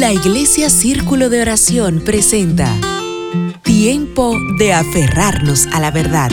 La Iglesia Círculo de Oración presenta Tiempo de aferrarnos a la verdad.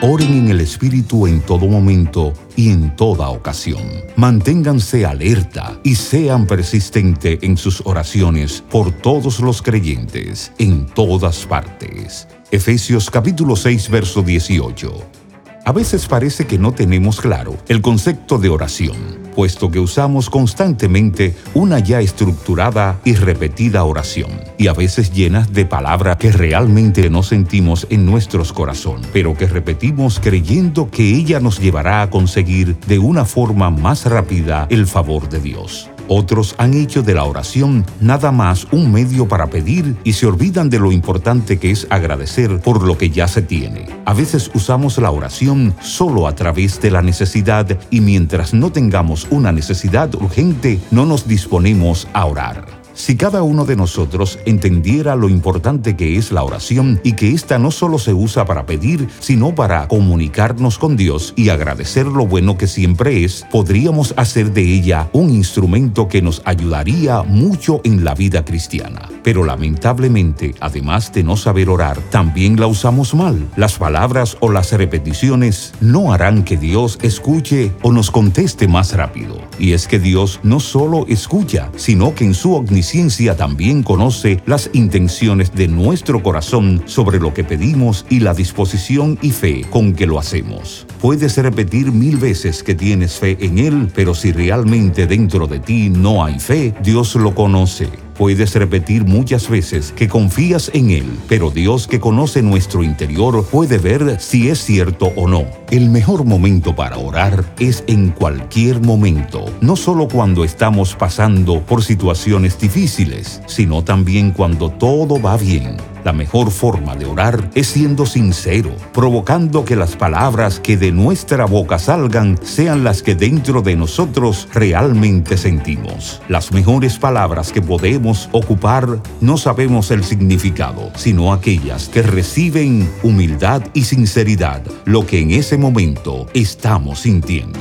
Oren en el Espíritu en todo momento y en toda ocasión. Manténganse alerta y sean persistentes en sus oraciones por todos los creyentes en todas partes. Efesios capítulo 6, verso 18. A veces parece que no tenemos claro el concepto de oración, puesto que usamos constantemente una ya estructurada y repetida oración, y a veces llenas de palabras que realmente no sentimos en nuestros corazones, pero que repetimos creyendo que ella nos llevará a conseguir de una forma más rápida el favor de Dios. Otros han hecho de la oración nada más un medio para pedir y se olvidan de lo importante que es agradecer por lo que ya se tiene. A veces usamos la oración solo a través de la necesidad y mientras no tengamos una necesidad urgente no nos disponemos a orar. Si cada uno de nosotros entendiera lo importante que es la oración y que ésta no solo se usa para pedir, sino para comunicarnos con Dios y agradecer lo bueno que siempre es, podríamos hacer de ella un instrumento que nos ayudaría mucho en la vida cristiana. Pero lamentablemente, además de no saber orar, también la usamos mal. Las palabras o las repeticiones no harán que Dios escuche o nos conteste más rápido. Y es que Dios no solo escucha, sino que en su omnisciencia ciencia también conoce las intenciones de nuestro corazón sobre lo que pedimos y la disposición y fe con que lo hacemos. Puedes repetir mil veces que tienes fe en Él, pero si realmente dentro de ti no hay fe, Dios lo conoce Puedes repetir muchas veces que confías en Él, pero Dios que conoce nuestro interior puede ver si es cierto o no. El mejor momento para orar es en cualquier momento, no solo cuando estamos pasando por situaciones difíciles, sino también cuando todo va bien la mejor forma de orar es siendo sincero, provocando que las palabras que de nuestra boca salgan sean las que dentro de nosotros realmente sentimos. Las mejores palabras que podemos ocupar no sabemos el significado, sino aquellas que reciben humildad y sinceridad, lo que en ese momento estamos sintiendo.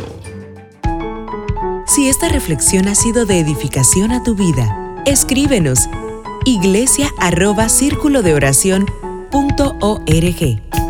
Si esta reflexión ha sido de edificación a tu vida, escríbenos iglesia arroba círculo de oración punto org.